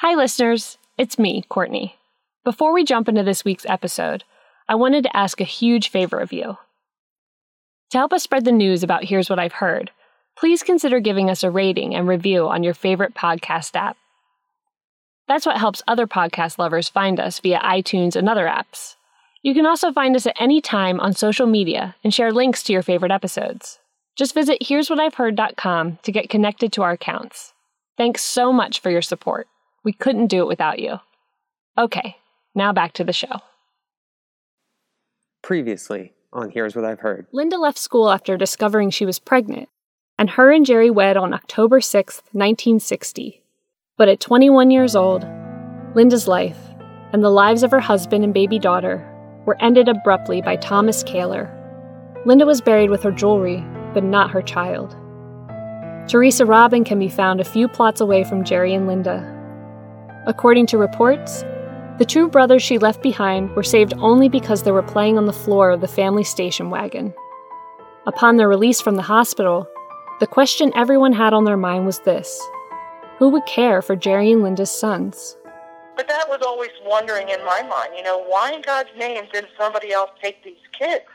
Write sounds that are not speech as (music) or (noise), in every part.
Hi, listeners. It's me, Courtney. Before we jump into this week's episode, I wanted to ask a huge favor of you. To help us spread the news about Here's What I've Heard, please consider giving us a rating and review on your favorite podcast app. That's what helps other podcast lovers find us via iTunes and other apps. You can also find us at any time on social media and share links to your favorite episodes. Just visit here'swhat'iveheard.com to get connected to our accounts. Thanks so much for your support. We couldn't do it without you. Okay, now back to the show. Previously on Here's What I've Heard. Linda left school after discovering she was pregnant, and her and Jerry wed on October 6, 1960. But at 21 years old, Linda's life and the lives of her husband and baby daughter were ended abruptly by Thomas Kaler. Linda was buried with her jewelry, but not her child. Teresa Robin can be found a few plots away from Jerry and Linda. According to reports, the two brothers she left behind were saved only because they were playing on the floor of the family station wagon. Upon their release from the hospital, the question everyone had on their mind was this Who would care for Jerry and Linda's sons? But that was always wondering in my mind, you know, why in God's name didn't somebody else take these kids?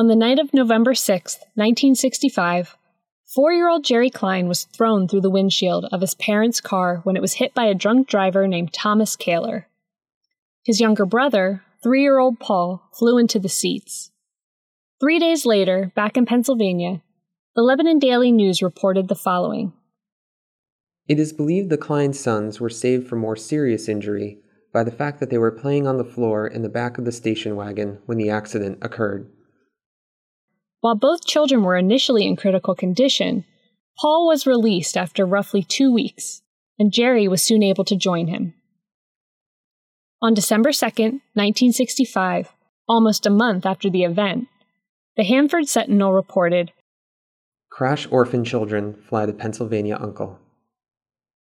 On the night of November 6, 1965, four year old Jerry Klein was thrown through the windshield of his parents' car when it was hit by a drunk driver named Thomas Kaler. His younger brother, three year old Paul, flew into the seats. Three days later, back in Pennsylvania, the Lebanon Daily News reported the following It is believed the Klein sons were saved from more serious injury by the fact that they were playing on the floor in the back of the station wagon when the accident occurred. While both children were initially in critical condition, Paul was released after roughly two weeks, and Jerry was soon able to join him. On December 2, 1965, almost a month after the event, the Hanford Sentinel reported Crash orphan children fly to Pennsylvania uncle.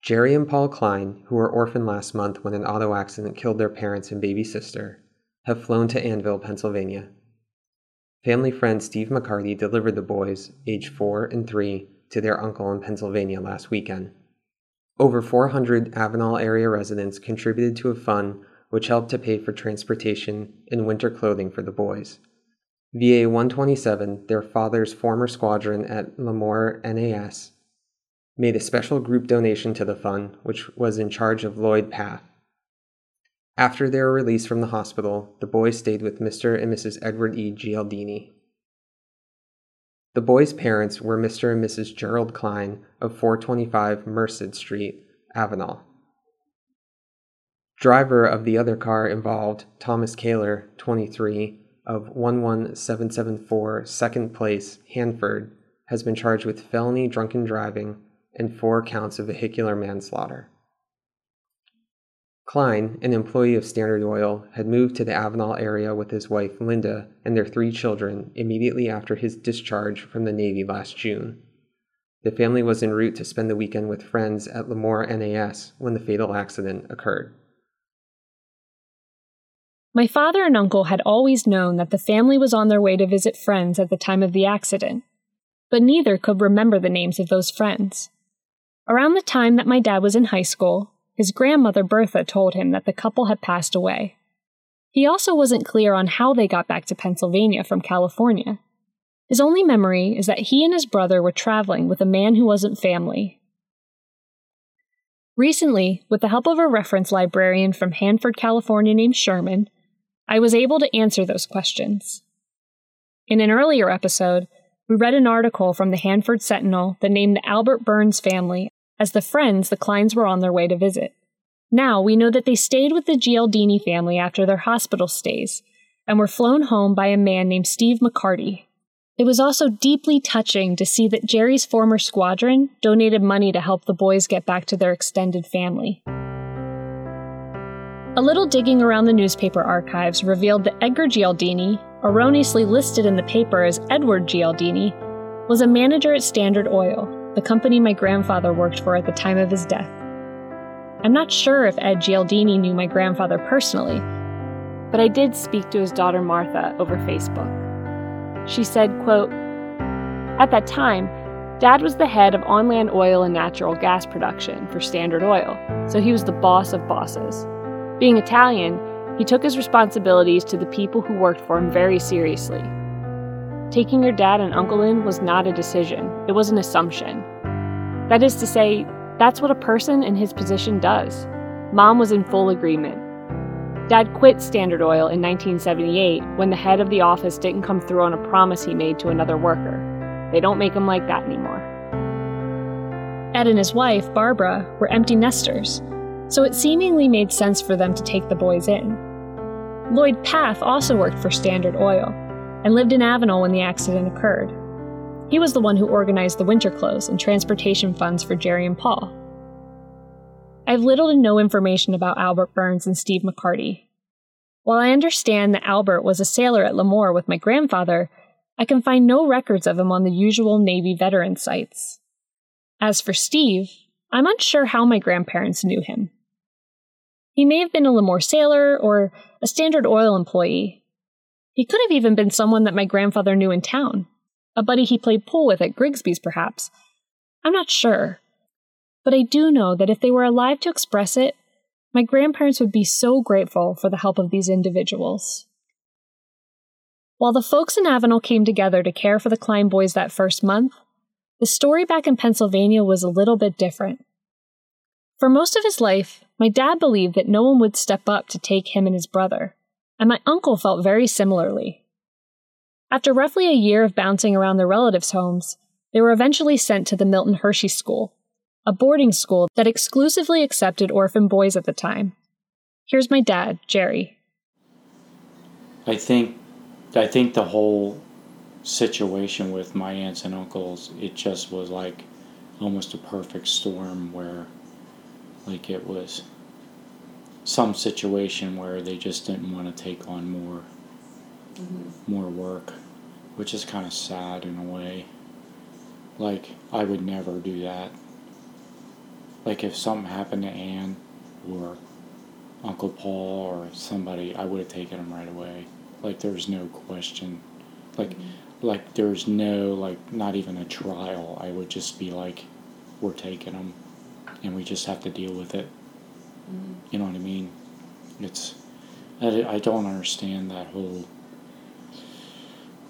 Jerry and Paul Klein, who were orphaned last month when an auto accident killed their parents and baby sister, have flown to Annville, Pennsylvania. Family friend Steve McCarthy delivered the boys, aged four and three, to their uncle in Pennsylvania last weekend. Over 400 Avenal area residents contributed to a fund which helped to pay for transportation and winter clothing for the boys. VA 127, their father's former squadron at Lemoore NAS, made a special group donation to the fund, which was in charge of Lloyd Path. After their release from the hospital, the boys stayed with Mr. and Mrs. Edward E. Gialdini. The boys' parents were Mr. and Mrs. Gerald Klein of 425 Merced Street, Avenal. Driver of the other car involved, Thomas Kaler, 23, of 11774 Second Place, Hanford, has been charged with felony drunken driving and four counts of vehicular manslaughter. Klein, an employee of Standard Oil, had moved to the Avenal area with his wife Linda and their three children immediately after his discharge from the Navy last June. The family was en route to spend the weekend with friends at Lemoore NAS when the fatal accident occurred. My father and uncle had always known that the family was on their way to visit friends at the time of the accident, but neither could remember the names of those friends. Around the time that my dad was in high school, his grandmother Bertha told him that the couple had passed away. He also wasn't clear on how they got back to Pennsylvania from California. His only memory is that he and his brother were traveling with a man who wasn't family. Recently, with the help of a reference librarian from Hanford, California named Sherman, I was able to answer those questions. In an earlier episode, we read an article from the Hanford Sentinel that named the Albert Burns family as the friends the Kleins were on their way to visit. Now we know that they stayed with the Gialdini family after their hospital stays and were flown home by a man named Steve McCarty. It was also deeply touching to see that Jerry's former squadron donated money to help the boys get back to their extended family. A little digging around the newspaper archives revealed that Edgar Gialdini, erroneously listed in the paper as Edward Gialdini, was a manager at Standard Oil, the company my grandfather worked for at the time of his death. I'm not sure if Ed Gialdini knew my grandfather personally, but I did speak to his daughter Martha over Facebook. She said, quote, At that time, Dad was the head of on land oil and natural gas production for Standard Oil, so he was the boss of bosses. Being Italian, he took his responsibilities to the people who worked for him very seriously. Taking your dad and uncle in was not a decision, it was an assumption. That is to say, that's what a person in his position does. Mom was in full agreement. Dad quit Standard Oil in 1978 when the head of the office didn't come through on a promise he made to another worker. They don't make them like that anymore. Ed and his wife, Barbara, were empty nesters, so it seemingly made sense for them to take the boys in. Lloyd Path also worked for Standard Oil and lived in Avenal when the accident occurred. He was the one who organized the winter clothes and transportation funds for Jerry and Paul. I have little to no information about Albert Burns and Steve McCarty. While I understand that Albert was a sailor at Lemoore with my grandfather, I can find no records of him on the usual Navy veteran sites. As for Steve, I'm unsure how my grandparents knew him. He may have been a Lemoore sailor or a Standard Oil employee. He could have even been someone that my grandfather knew in town. A buddy he played pool with at Grigsby's, perhaps. I'm not sure. But I do know that if they were alive to express it, my grandparents would be so grateful for the help of these individuals. While the folks in Avenal came together to care for the Klein boys that first month, the story back in Pennsylvania was a little bit different. For most of his life, my dad believed that no one would step up to take him and his brother, and my uncle felt very similarly. After roughly a year of bouncing around their relatives' homes, they were eventually sent to the Milton Hershey School, a boarding school that exclusively accepted orphan boys at the time. Here's my dad, Jerry. I think I think the whole situation with my aunts and uncles, it just was like almost a perfect storm where like it was some situation where they just didn't want to take on more mm-hmm. more work, which is kind of sad in a way. Like I would never do that. Like if something happened to Anne or Uncle Paul or somebody, I would have taken them right away. Like there's no question. Like mm-hmm. like there's no like not even a trial. I would just be like, we're taking them and we just have to deal with it. Mm-hmm. You know what I mean? It's I, I don't understand that whole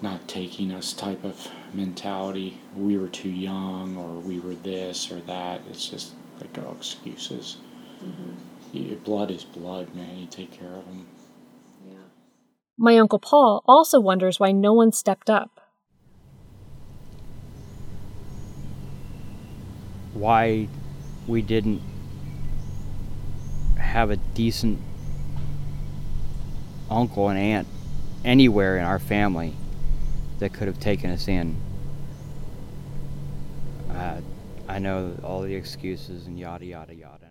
not taking us type of mentality. We were too young, or we were this or that. It's just like all excuses. Mm-hmm. blood is blood, man. You take care of them. Yeah. My uncle Paul also wonders why no one stepped up. Why we didn't have a decent uncle and aunt anywhere in our family that could have taken us in. Uh, I know all the excuses and yada yada yada.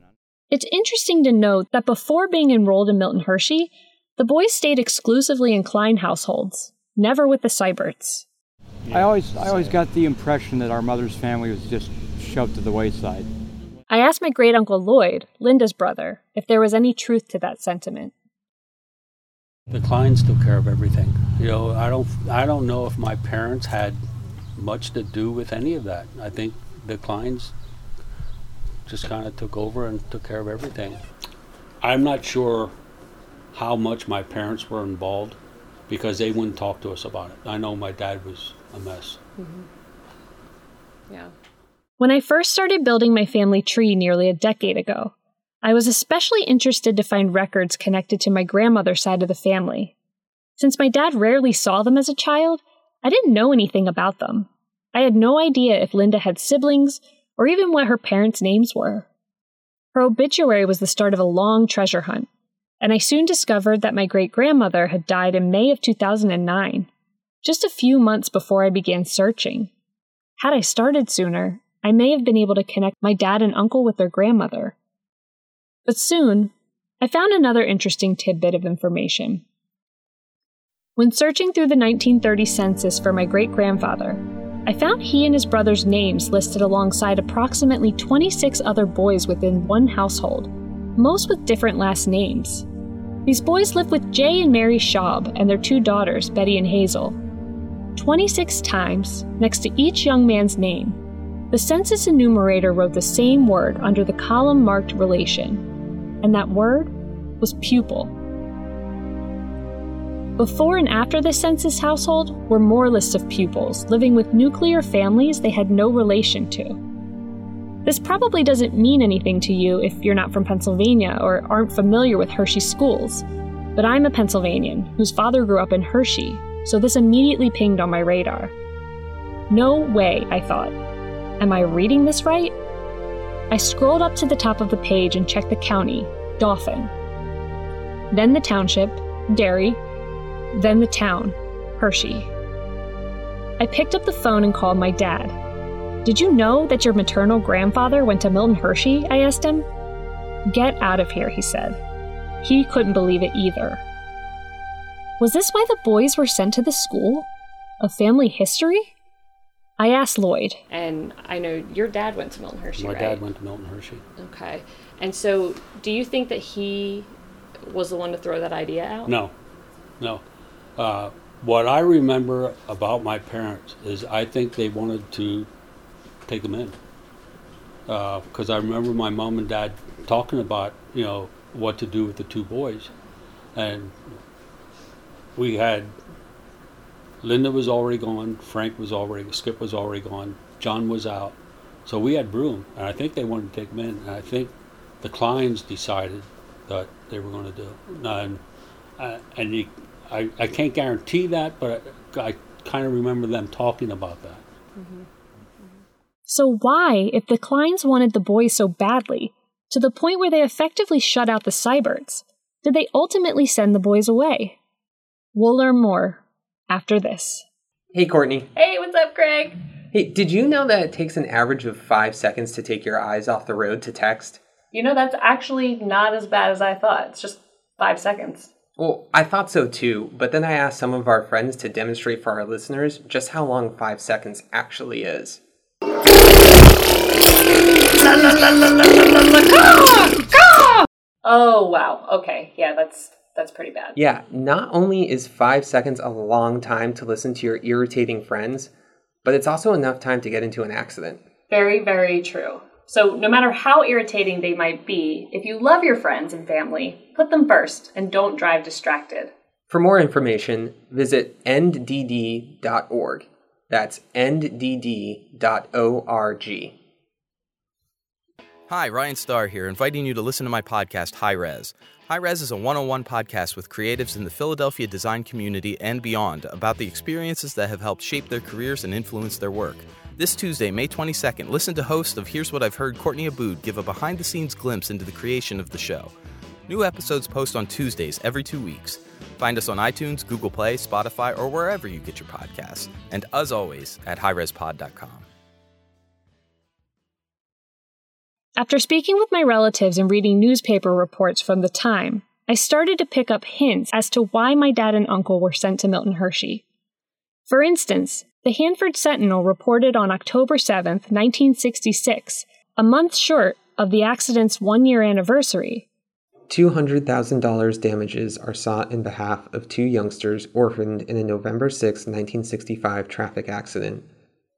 It's interesting to note that before being enrolled in Milton Hershey, the boys stayed exclusively in Klein households, never with the Seiberts. I always, I always got the impression that our mother's family was just shoved to the wayside. I asked my great uncle Lloyd, Linda's brother, if there was any truth to that sentiment. The Kleins took care of everything. You know, I don't, I don't know if my parents had much to do with any of that. I think the Kleins just kind of took over and took care of everything. I'm not sure how much my parents were involved because they wouldn't talk to us about it. I know my dad was a mess. Mm-hmm. Yeah. When I first started building my family tree nearly a decade ago, I was especially interested to find records connected to my grandmother's side of the family. Since my dad rarely saw them as a child, I didn't know anything about them. I had no idea if Linda had siblings or even what her parents' names were. Her obituary was the start of a long treasure hunt, and I soon discovered that my great grandmother had died in May of 2009, just a few months before I began searching. Had I started sooner, I may have been able to connect my dad and uncle with their grandmother. But soon, I found another interesting tidbit of information. When searching through the 1930 census for my great grandfather, I found he and his brother's names listed alongside approximately 26 other boys within one household, most with different last names. These boys lived with Jay and Mary Schaub and their two daughters, Betty and Hazel. 26 times, next to each young man's name, the census enumerator wrote the same word under the column marked relation, and that word was pupil. Before and after the census household were more lists of pupils living with nuclear families they had no relation to. This probably doesn't mean anything to you if you're not from Pennsylvania or aren't familiar with Hershey schools, but I'm a Pennsylvanian whose father grew up in Hershey, so this immediately pinged on my radar. No way, I thought. Am I reading this right? I scrolled up to the top of the page and checked the county, Dauphin. Then the township, Derry. Then the town, Hershey. I picked up the phone and called my dad. Did you know that your maternal grandfather went to Milton Hershey? I asked him. Get out of here, he said. He couldn't believe it either. Was this why the boys were sent to the school? A family history? I asked Lloyd. And I know your dad went to Milton Hershey, My right? dad went to Milton Hershey. Okay. And so, do you think that he was the one to throw that idea out? No, no. Uh, what I remember about my parents is I think they wanted to take them in. Because I remember my mom and dad talking about, you know, what to do with the two boys. And we had, Linda was already gone, Frank was already, Skip was already gone, John was out. So we had room, and I think they wanted to take in. And I think the Kleins decided that they were going to do. And, uh, and you, I, I can't guarantee that, but I, I kind of remember them talking about that. So, why, if the Kleins wanted the boys so badly, to the point where they effectively shut out the Seiberts, did they ultimately send the boys away? We'll learn more after this. Hey, Courtney. Hey, what's up, Greg? Hey, did you know that it takes an average of five seconds to take your eyes off the road to text? You know, that's actually not as bad as I thought. It's just five seconds. Well, I thought so too, but then I asked some of our friends to demonstrate for our listeners just how long five seconds actually is. (laughs) Ah, ah! Oh, wow. Okay. Yeah, that's that's pretty bad. Yeah, not only is five seconds a long time to listen to your irritating friends, but it's also enough time to get into an accident. Very, very true. So, no matter how irritating they might be, if you love your friends and family, put them first and don't drive distracted. For more information, visit enddd.org. That's enddd.org. Hi, Ryan Starr here, inviting you to listen to my podcast, High Res. High Res is a one on one podcast with creatives in the Philadelphia design community and beyond about the experiences that have helped shape their careers and influence their work. This Tuesday, May 22nd, listen to host of Here's What I've Heard, Courtney Abood, give a behind the scenes glimpse into the creation of the show. New episodes post on Tuesdays every two weeks. Find us on iTunes, Google Play, Spotify, or wherever you get your podcasts. And as always, at highrespod.com. After speaking with my relatives and reading newspaper reports from the time, I started to pick up hints as to why my dad and uncle were sent to Milton Hershey. For instance, the Hanford Sentinel reported on October 7, 1966, a month short of the accident's one year anniversary, $200,000 damages are sought in behalf of two youngsters orphaned in a November 6, 1965 traffic accident.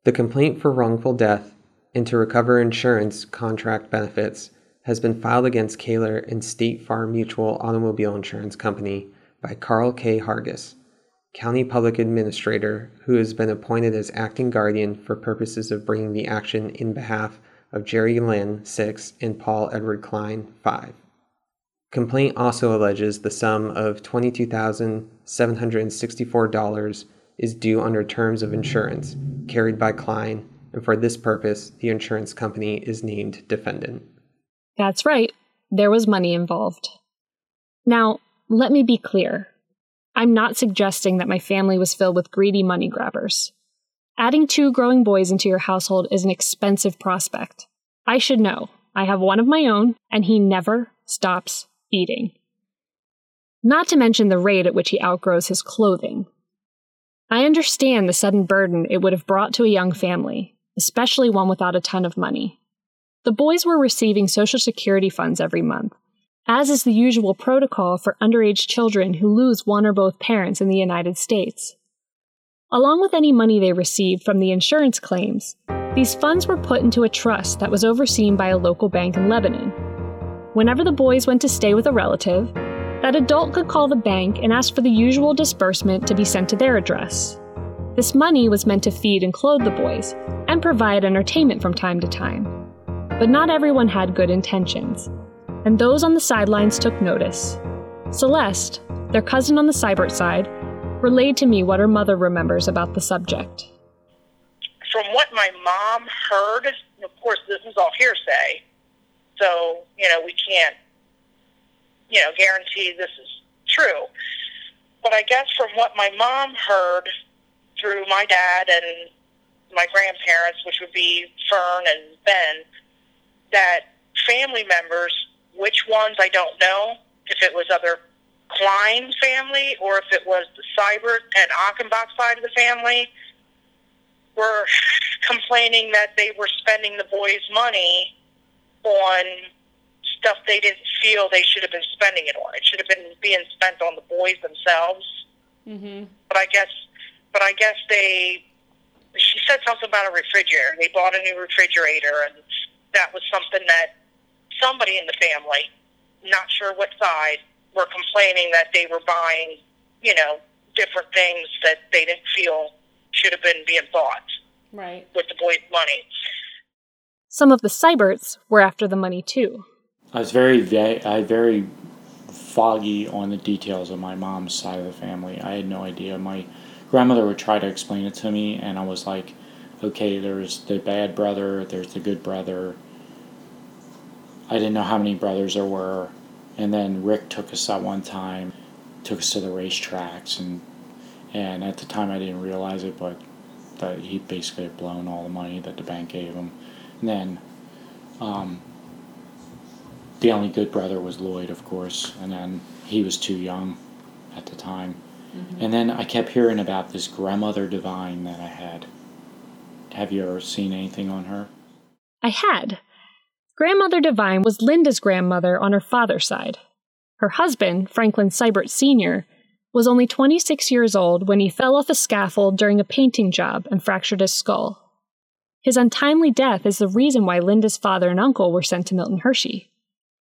The complaint for wrongful death and to recover insurance contract benefits has been filed against Kaler and State Farm Mutual Automobile Insurance Company by Carl K. Hargis, County Public Administrator, who has been appointed as acting guardian for purposes of bringing the action in behalf of Jerry Lynn, 6, and Paul Edward Klein, 5. Complaint also alleges the sum of $22,764 is due under terms of insurance carried by Klein, and for this purpose, the insurance company is named defendant. That's right, there was money involved. Now, let me be clear. I'm not suggesting that my family was filled with greedy money grabbers. Adding two growing boys into your household is an expensive prospect. I should know. I have one of my own, and he never stops eating. Not to mention the rate at which he outgrows his clothing. I understand the sudden burden it would have brought to a young family, especially one without a ton of money. The boys were receiving Social Security funds every month, as is the usual protocol for underage children who lose one or both parents in the United States. Along with any money they received from the insurance claims, these funds were put into a trust that was overseen by a local bank in Lebanon. Whenever the boys went to stay with a relative, that adult could call the bank and ask for the usual disbursement to be sent to their address. This money was meant to feed and clothe the boys and provide entertainment from time to time. But not everyone had good intentions, and those on the sidelines took notice. Celeste, their cousin on the Seibert side, relayed to me what her mother remembers about the subject. From what my mom heard, of course, this is all hearsay, so, you know, we can't, you know, guarantee this is true. But I guess from what my mom heard through my dad and my grandparents, which would be Fern and Ben, that family members which ones I don't know. If it was other Klein family or if it was the Seibert and Achenbach side of the family, were (laughs) complaining that they were spending the boys' money on stuff they didn't feel they should have been spending it on. It should have been being spent on the boys themselves. Mm-hmm. But I guess, but I guess they. She said something about a refrigerator. They bought a new refrigerator, and that was something that somebody in the family, not sure what side, were complaining that they were buying, you know, different things that they didn't feel should have been being bought. Right. With the boys' money. Some of the Seiberts were after the money too. I was very va- I very foggy on the details of my mom's side of the family. I had no idea. My grandmother would try to explain it to me, and I was like, okay, there's the bad brother, there's the good brother, I didn't know how many brothers there were. And then Rick took us out one time, took us to the racetracks, and and at the time I didn't realize it, but that he basically had blown all the money that the bank gave him. And then um, the only good brother was Lloyd, of course, and then he was too young at the time. Mm-hmm. And then I kept hearing about this grandmother Devine that I had. Have you ever seen anything on her? I had. Grandmother Devine was Linda's grandmother on her father's side. Her husband, Franklin Seibert Sr., was only 26 years old when he fell off a scaffold during a painting job and fractured his skull. His untimely death is the reason why Linda's father and uncle were sent to Milton Hershey.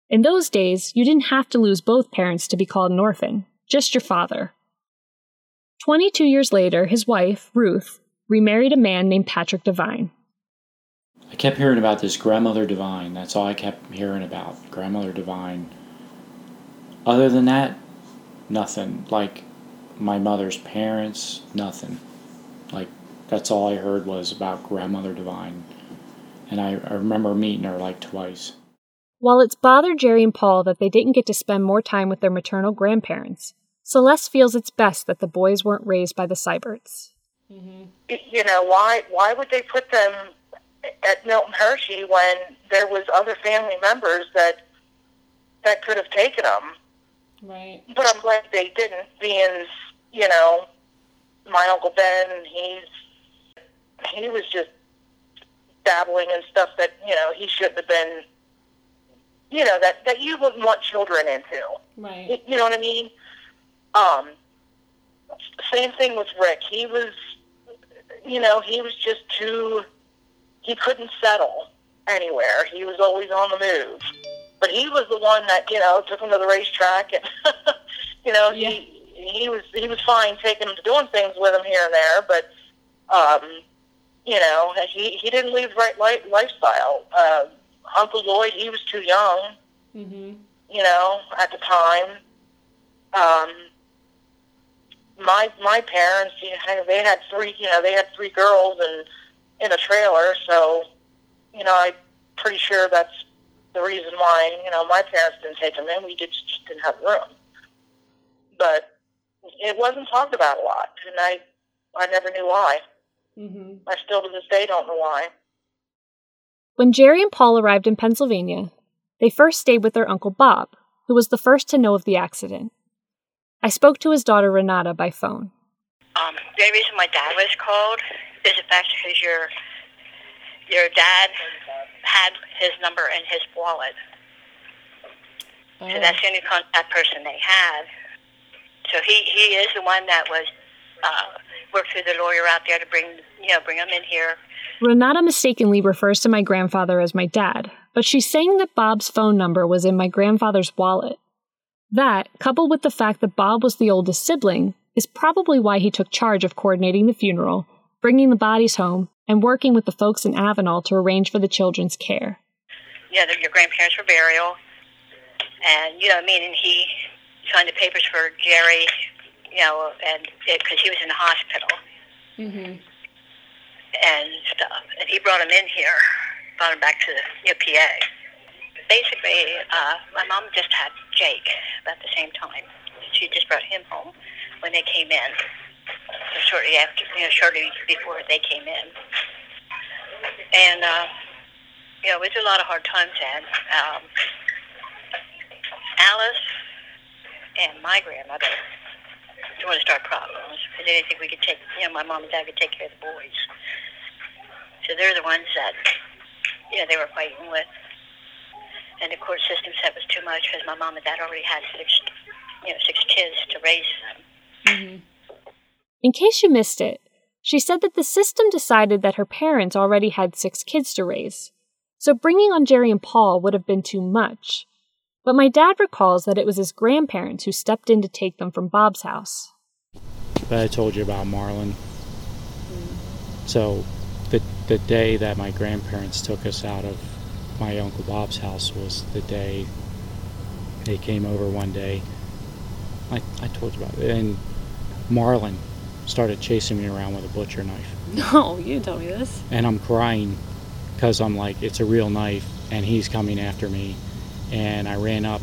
In those days, you didn't have to lose both parents to be called an orphan, just your father. 22 years later, his wife, Ruth, remarried a man named Patrick Devine. I kept hearing about this grandmother Devine. That's all I kept hearing about. Grandmother Devine. Other than that, nothing. Like my mother's parents, nothing. Like that's all I heard was about grandmother Devine. And I, I remember meeting her like twice. While it's bothered Jerry and Paul that they didn't get to spend more time with their maternal grandparents, Celeste feels it's best that the boys weren't raised by the Seiberts. Mm-hmm. You know, why why would they put them at Milton Hershey when there was other family members that that could have taken them. Right. But I'm glad they didn't, being you know, my uncle Ben, he's he was just dabbling in stuff that you know he shouldn't have been. You know that that you wouldn't want children into. Right. You know what I mean? Um. Same thing with Rick. He was, you know, he was just too he couldn't settle anywhere. He was always on the move. But he was the one that you know took him to the racetrack, and (laughs) you know yeah. he he was he was fine taking him to doing things with him here and there, but um, you know he he didn't leave the right life, lifestyle. Uh, Uncle Lloyd, he was too young. Mm-hmm. You know, at the time. Um, my my parents, you know, they had three. You know, they had three girls, and in a trailer, so you know I'm pretty sure that's the reason why you know my parents didn't take them in. We just didn't have room. But it wasn't talked about a lot, and I I never knew why. Mm-hmm. I still to this day don't know why. When Jerry and Paul arrived in Pennsylvania, they first stayed with their uncle Bob, who was the first to know of the accident. I spoke to his daughter Renata by phone. Um, the reason my dad was called is the fact because your your dad had his number in his wallet. Oh. So that's the only contact person they had. So he, he is the one that was uh, worked through the lawyer out there to bring you know bring him in here. Renata mistakenly refers to my grandfather as my dad, but she's saying that Bob's phone number was in my grandfather's wallet. That, coupled with the fact that Bob was the oldest sibling, is probably why he took charge of coordinating the funeral, bringing the bodies home, and working with the folks in Avenal to arrange for the children's care. Yeah, your grandparents for burial, and you know, I mean, and he signed the papers for Jerry, you know, and because he was in the hospital. Mm-hmm. And stuff, and he brought him in here, brought him back to you know, PA. Basically, uh, my mom just had Jake about the same time. She just brought him home when they came in, so shortly after, you know, shortly before they came in. And uh, you know, it was a lot of hard times then. Um, Alice and my grandmother didn't want to start problems because they didn't think we could take, you know, my mom and dad could take care of the boys. So they're the ones that, you know, they were fighting with. And the court system said it was too much because my mom and dad already had six, you know, six kids to raise them. Mm-hmm. In case you missed it, she said that the system decided that her parents already had six kids to raise, so bringing on Jerry and Paul would have been too much. But my dad recalls that it was his grandparents who stepped in to take them from Bob's house. But I told you about Marlon. So the the day that my grandparents took us out of my uncle Bob's house was the day they came over one day. I, I told you about it. And Marlin started chasing me around with a butcher knife. (laughs) No, you didn't tell me this. And I'm crying because I'm like, it's a real knife, and he's coming after me and I ran up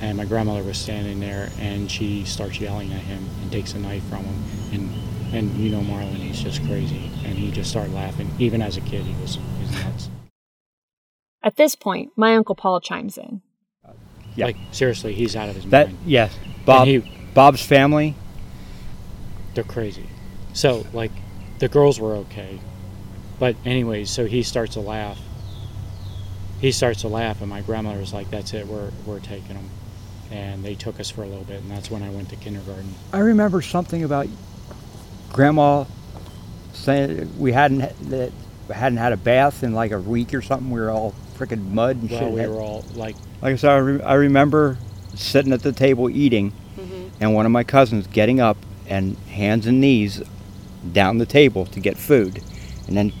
and my grandmother was standing there and she starts yelling at him and takes a knife from him and and you know Marlin, he's just crazy and he just started laughing even as a kid he was, he was nuts at this point my uncle Paul chimes in yeah. like seriously he's out of his that, mind yes Bob he, Bob's family they're crazy so like the girls were okay but anyways so he starts to laugh he starts to laugh, and my grandmother was like, "That's it, we're we're taking them. And they took us for a little bit, and that's when I went to kindergarten. I remember something about grandma saying we hadn't that hadn't had a bath in like a week or something. We were all freaking mud and well, shit. we were all like. Like I said, I, re- I remember sitting at the table eating, mm-hmm. and one of my cousins getting up and hands and knees down the table to get food, and then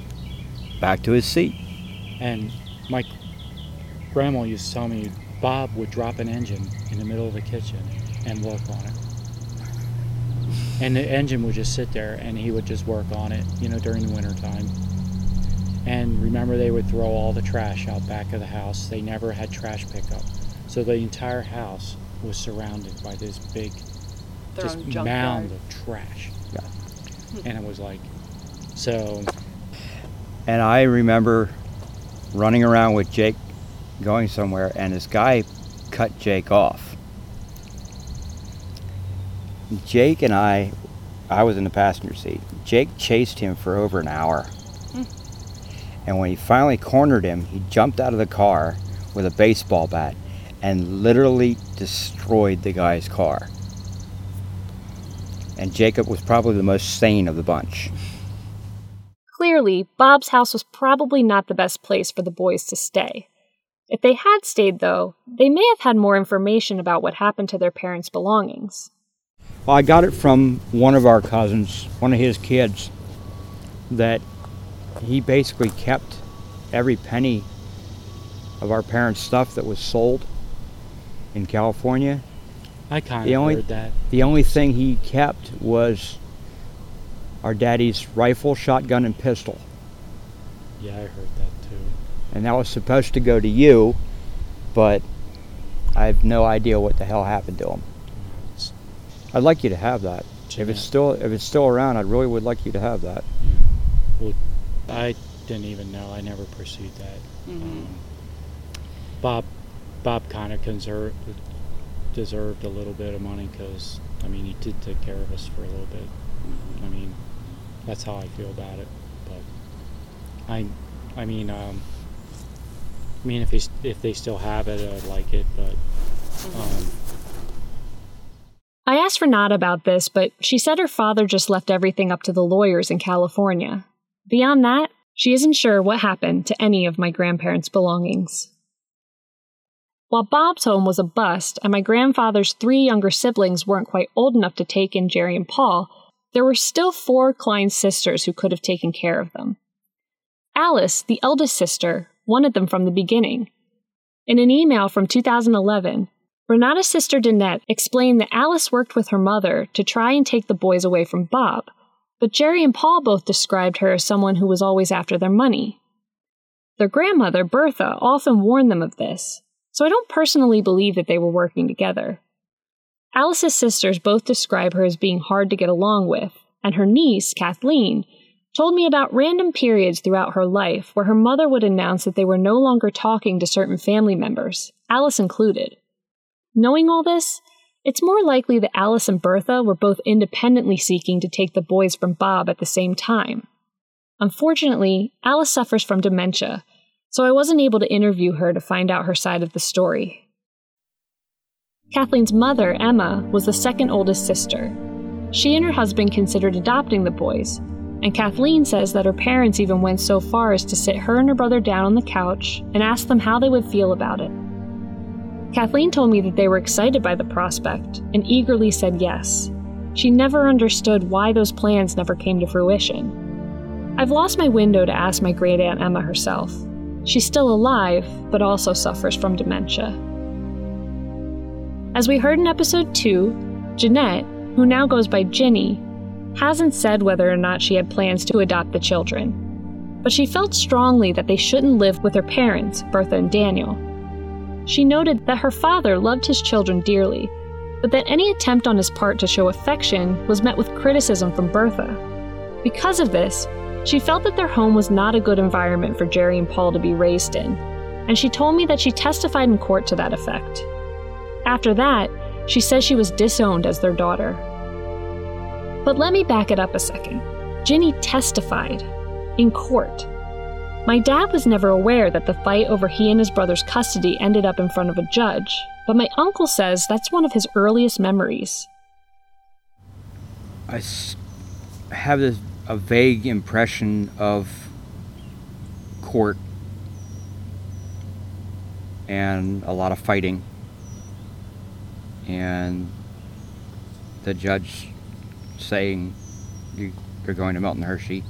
back to his seat. And my grandma used to tell me Bob would drop an engine in the middle of the kitchen and work on it. And the engine would just sit there and he would just work on it, you know, during the wintertime. And remember, they would throw all the trash out back of the house. They never had trash pickup. So the entire house was surrounded by this big just mound of trash. Yeah. And it was like, so. And I remember running around with Jake going somewhere, and this guy cut Jake off. Jake and I, I was in the passenger seat. Jake chased him for over an hour. And when he finally cornered him, he jumped out of the car with a baseball bat and literally destroyed the guy's car. And Jacob was probably the most sane of the bunch. Clearly, Bob's house was probably not the best place for the boys to stay. If they had stayed, though, they may have had more information about what happened to their parents' belongings. Well, I got it from one of our cousins, one of his kids, that he basically kept every penny of our parents' stuff that was sold in California. I kind of heard that. The only thing he kept was our daddy's rifle, shotgun, and pistol. Yeah, I heard that too and that was supposed to go to you, but I have no idea what the hell happened to him. I'd like you to have that. If it's still if it's still around, I really would like you to have that. Well, I didn't even know. I never pursued that. Mhm. Um, Bob, Bob kind of conser- deserved a little bit of money because I mean he did take care of us for a little bit. I mean, that's how I feel about it. But I, I mean, um, I mean if they if they still have it, I'd like it. But um, I asked Renata about this, but she said her father just left everything up to the lawyers in California. Beyond that, she isn't sure what happened to any of my grandparents' belongings. While Bob's home was a bust and my grandfather's three younger siblings weren't quite old enough to take in Jerry and Paul, there were still four Klein sisters who could have taken care of them. Alice, the eldest sister, wanted them from the beginning. In an email from 2011, Renata's sister Danette explained that Alice worked with her mother to try and take the boys away from Bob, but Jerry and Paul both described her as someone who was always after their money. Their grandmother, Bertha, often warned them of this, so I don't personally believe that they were working together. Alice's sisters both describe her as being hard to get along with, and her niece, Kathleen, told me about random periods throughout her life where her mother would announce that they were no longer talking to certain family members, Alice included. Knowing all this, it's more likely that Alice and Bertha were both independently seeking to take the boys from Bob at the same time. Unfortunately, Alice suffers from dementia, so I wasn't able to interview her to find out her side of the story. Kathleen's mother, Emma, was the second oldest sister. She and her husband considered adopting the boys, and Kathleen says that her parents even went so far as to sit her and her brother down on the couch and ask them how they would feel about it. Kathleen told me that they were excited by the prospect and eagerly said yes. She never understood why those plans never came to fruition. I've lost my window to ask my great aunt Emma herself. She's still alive, but also suffers from dementia. As we heard in episode 2, Jeanette, who now goes by Ginny, hasn't said whether or not she had plans to adopt the children. But she felt strongly that they shouldn't live with her parents, Bertha and Daniel. She noted that her father loved his children dearly, but that any attempt on his part to show affection was met with criticism from Bertha. Because of this, she felt that their home was not a good environment for Jerry and Paul to be raised in, and she told me that she testified in court to that effect. After that, she says she was disowned as their daughter. But let me back it up a second. Ginny testified in court. My dad was never aware that the fight over he and his brother's custody ended up in front of a judge, but my uncle says that's one of his earliest memories. I have this a vague impression of court and a lot of fighting and the judge saying you, you're going to Milton Hershey.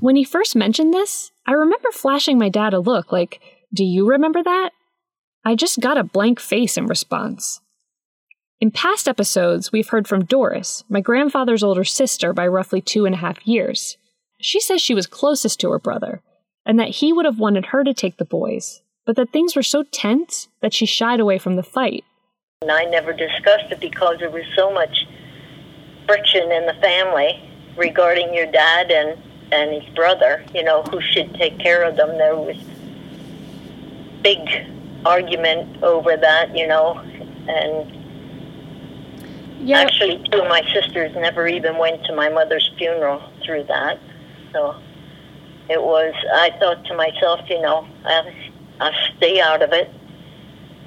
When he first mentioned this, I remember flashing my dad a look like, Do you remember that? I just got a blank face in response. In past episodes, we've heard from Doris, my grandfather's older sister by roughly two and a half years. She says she was closest to her brother, and that he would have wanted her to take the boys, but that things were so tense that she shied away from the fight. And I never discussed it because there was so much friction in the family regarding your dad and, and his brother, you know, who should take care of them. There was big argument over that, you know, and Yeah. actually two of my sisters never even went to my mother's funeral through that. So it was, I thought to myself, you know, I'll, I'll stay out of it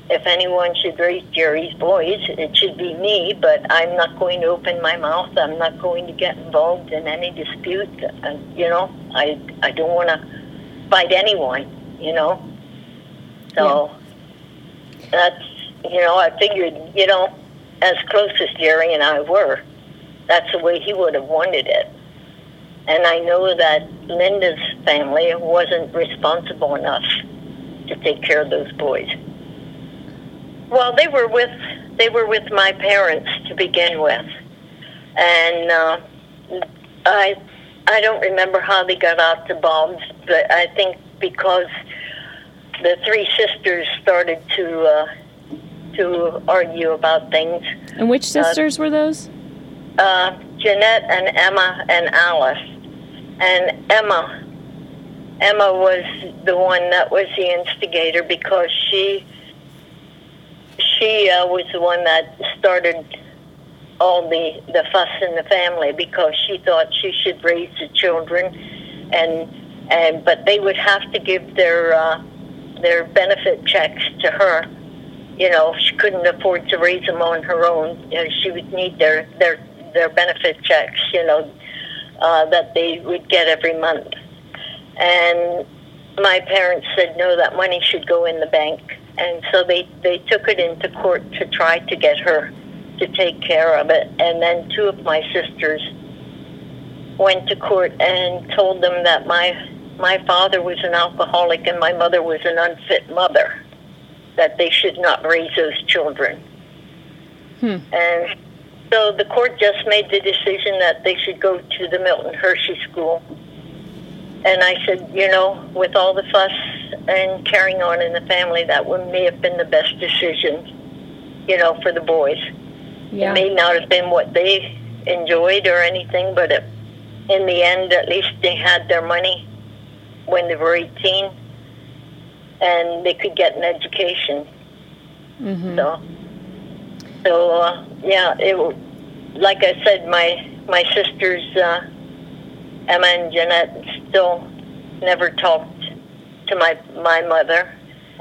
if anyone should raise Jerry's boys, it should be me, but I'm not going to open my mouth. I'm not going to get involved in any dispute. Uh, you know, I, I don't want to fight anyone, you know. So that's, you know, I figured, you know, as close as Jerry and I were, that's the way he would have wanted it. And I know that Linda's family wasn't responsible enough to take care of those boys. Well, they were with they were with my parents to begin with, and uh, I I don't remember how they got out to Bob's, but I think because the three sisters started to uh, to argue about things. And which sisters uh, were those? Uh, Jeanette and Emma and Alice. And Emma, Emma was the one that was the instigator because she she uh, was the one that started all the the fuss in the family because she thought she should raise the children, and and but they would have to give their uh, their benefit checks to her. You know, she couldn't afford to raise them on her own. You know, she would need their their their benefit checks. You know, uh, that they would get every month, and my parents said no, that money should go in the bank, and so they they took it into court to try to get her to take care of it. And then two of my sisters went to court and told them that my my father was an alcoholic and my mother was an unfit mother, that they should not raise those children. Hmm. And so the court just made the decision that they should go to the Milton Hershey School. And I said, you know, with all the fuss and carrying on in the family, that would may have been the best decision, you know, for the boys. Yeah. It may not have been what they enjoyed or anything, but it, in the end, at least they had their money when they were 18 and they could get an education. Mm-hmm. So, so uh, yeah, it like I said, my my sisters uh, Emma and Jeanette still never talked to my my mother,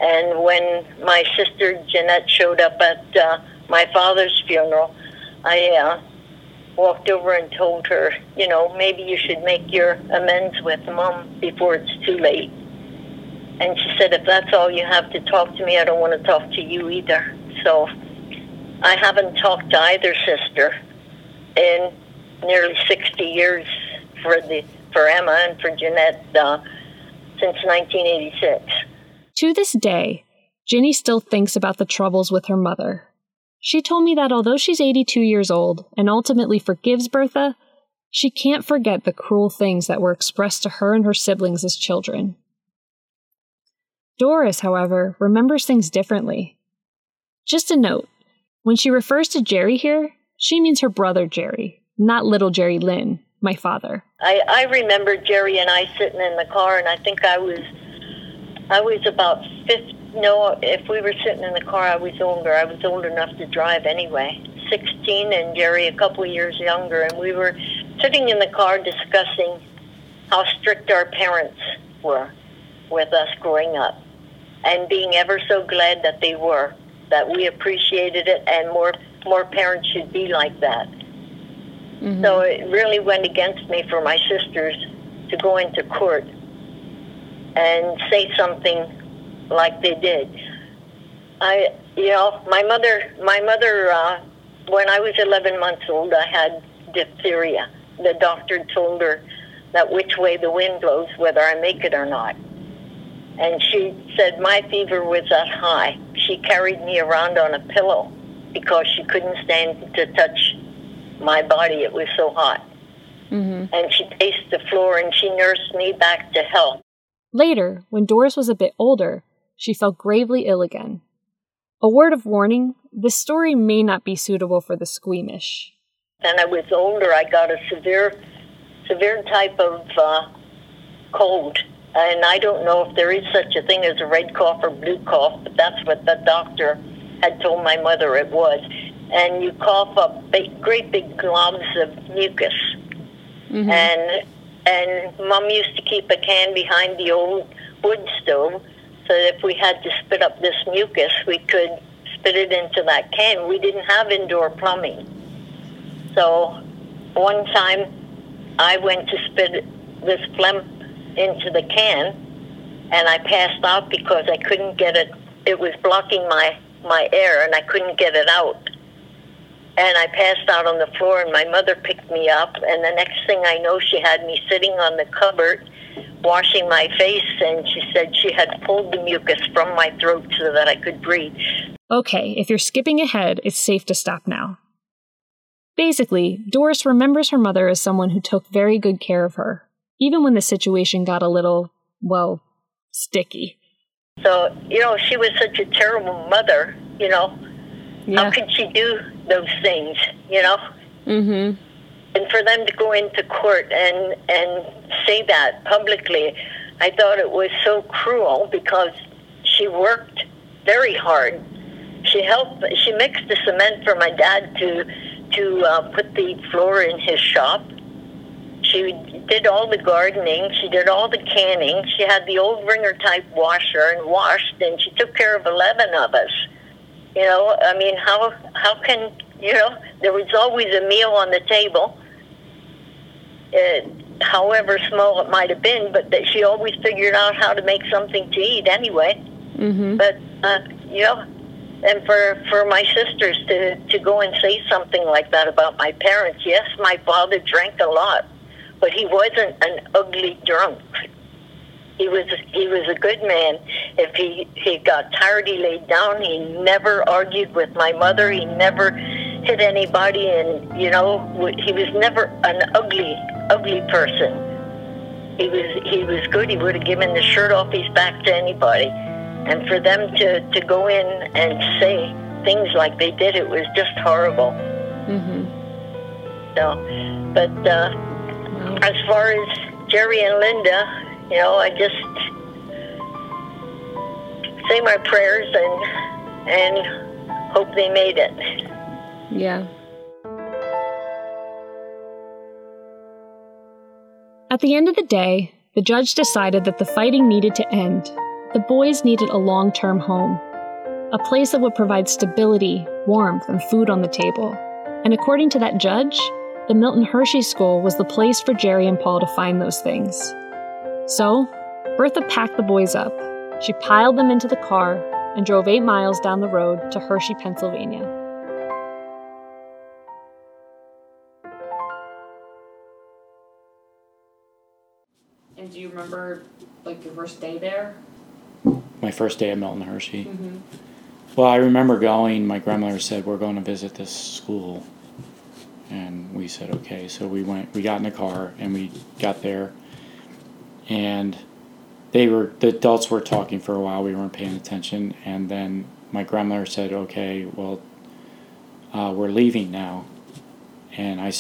and when my sister Jeanette showed up at uh, my father's funeral, I uh, walked over and told her, you know, maybe you should make your amends with mom before it's too late. And she said, if that's all you have to talk to me, I don't want to talk to you either. So I haven't talked to either sister in nearly 60 years for the for Emma and for Jeanette uh, since 1986. To this day, Ginny still thinks about the troubles with her mother she told me that although she's 82 years old and ultimately forgives Bertha, she can't forget the cruel things that were expressed to her and her siblings as children. Doris, however, remembers things differently. Just a note when she refers to Jerry here, she means her brother Jerry, not little Jerry Lynn, my father. I, I remember Jerry and I sitting in the car, and I think I was I was about 50, no, if we were sitting in the car, I was older. I was old enough to drive anyway. 16 and Jerry a couple years younger. And we were sitting in the car discussing how strict our parents were with us growing up and being ever so glad that they were, that we appreciated it and more, more parents should be like that. Mm-hmm. So it really went against me for my sisters to go into court and say something like they did. I, you know, my mother, my mother, uh, when I was 11 months old, I had diphtheria. The doctor told her that which way the wind blows, whether I make it or not. And she said my fever was that high. She carried me around on a pillow because she couldn't stand to touch my body. It was so hot. Mm-hmm. And she paced the floor and she nursed me back to health. Later, when Doris was a bit older, she fell gravely ill again. A word of warning this story may not be suitable for the squeamish. When I was older, I got a severe, severe type of uh, cold. And I don't know if there is such a thing as a red cough or blue cough, but that's what the doctor had told my mother it was. And you cough up big, great big globs of mucus. Mm-hmm. And and mom used to keep a can behind the old wood stove so that if we had to spit up this mucus, we could spit it into that can. We didn't have indoor plumbing. So one time I went to spit this phlegm into the can and I passed out because I couldn't get it. It was blocking my, my air and I couldn't get it out. And I passed out on the floor and my mother picked me up and the next thing I know she had me sitting on the cupboard washing my face, and she said she had pulled the mucus from my throat so that I could breathe. Okay, if you're skipping ahead, it's safe to stop now. Basically, Doris remembers her mother as someone who took very good care of her, even when the situation got a little, well, sticky. So, you know, she was such a terrible mother, you know. Yeah. How could she do those things, you know? Mm-hmm. And for them to go into court and and say that publicly, I thought it was so cruel because she worked very hard. She helped. She mixed the cement for my dad to to uh, put the floor in his shop. She did all the gardening. She did all the canning. She had the old wringer type washer and washed, and she took care of eleven of us. You know, I mean, how how can you know? There was always a meal on the table, uh, however small it might have been, but that she always figured out how to make something to eat anyway. Mm-hmm. But uh, you know, and for for my sisters to to go and say something like that about my parents. Yes, my father drank a lot, but he wasn't an ugly drunk. He was he was a good man. If he he got tired, he laid down. He never argued with my mother. He never hit anybody, and you know he was never an ugly ugly person. He was he was good. He would have given the shirt off his back to anybody, and for them to to go in and say things like they did, it was just horrible. Mm-hmm. So, but uh, as far as Jerry and Linda, you know, I just say my prayers and and hope they made it. Yeah. At the end of the day, the judge decided that the fighting needed to end. The boys needed a long term home, a place that would provide stability, warmth, and food on the table. And according to that judge, the Milton Hershey School was the place for Jerry and Paul to find those things. So, Bertha packed the boys up. She piled them into the car and drove eight miles down the road to Hershey, Pennsylvania. And do you remember like your first day there? My first day at Milton Hershey. Mm-hmm. Well, I remember going. My grandmother said we're going to visit this school, and we said okay. So we went. We got in the car and we got there, and they were the adults were talking for a while. We weren't paying attention, and then my grandmother said, "Okay, well, uh, we're leaving now," and I.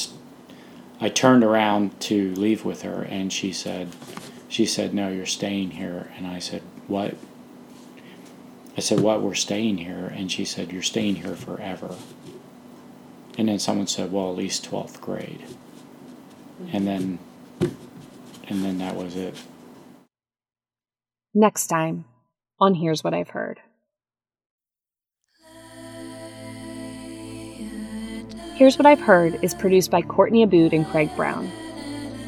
I turned around to leave with her, and she said, she said, "No, you're staying here," and I said, "What?" I said, "What? We're staying here," and she said, "You're staying here forever." And then someone said, "Well, at least twelfth grade," and then, and then that was it. Next time on Here's What I've Heard. Here's What I've Heard is produced by Courtney Abood and Craig Brown.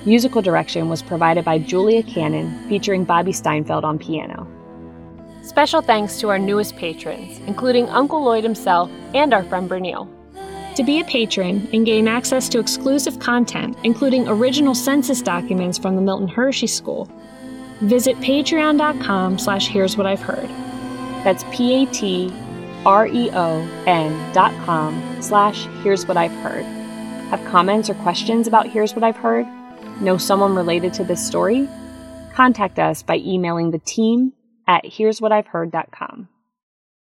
Musical direction was provided by Julia Cannon, featuring Bobby Steinfeld on piano. Special thanks to our newest patrons, including Uncle Lloyd himself and our friend Bernil. To be a patron and gain access to exclusive content, including original census documents from the Milton Hershey School, visit patreon.com slash here's what I've heard. That's P-A-T-R-E-O-N dot com slash here's what I've heard. Have comments or questions about Here's What I've Heard? Know someone related to this story? Contact us by emailing the team at here's what I've heard.com.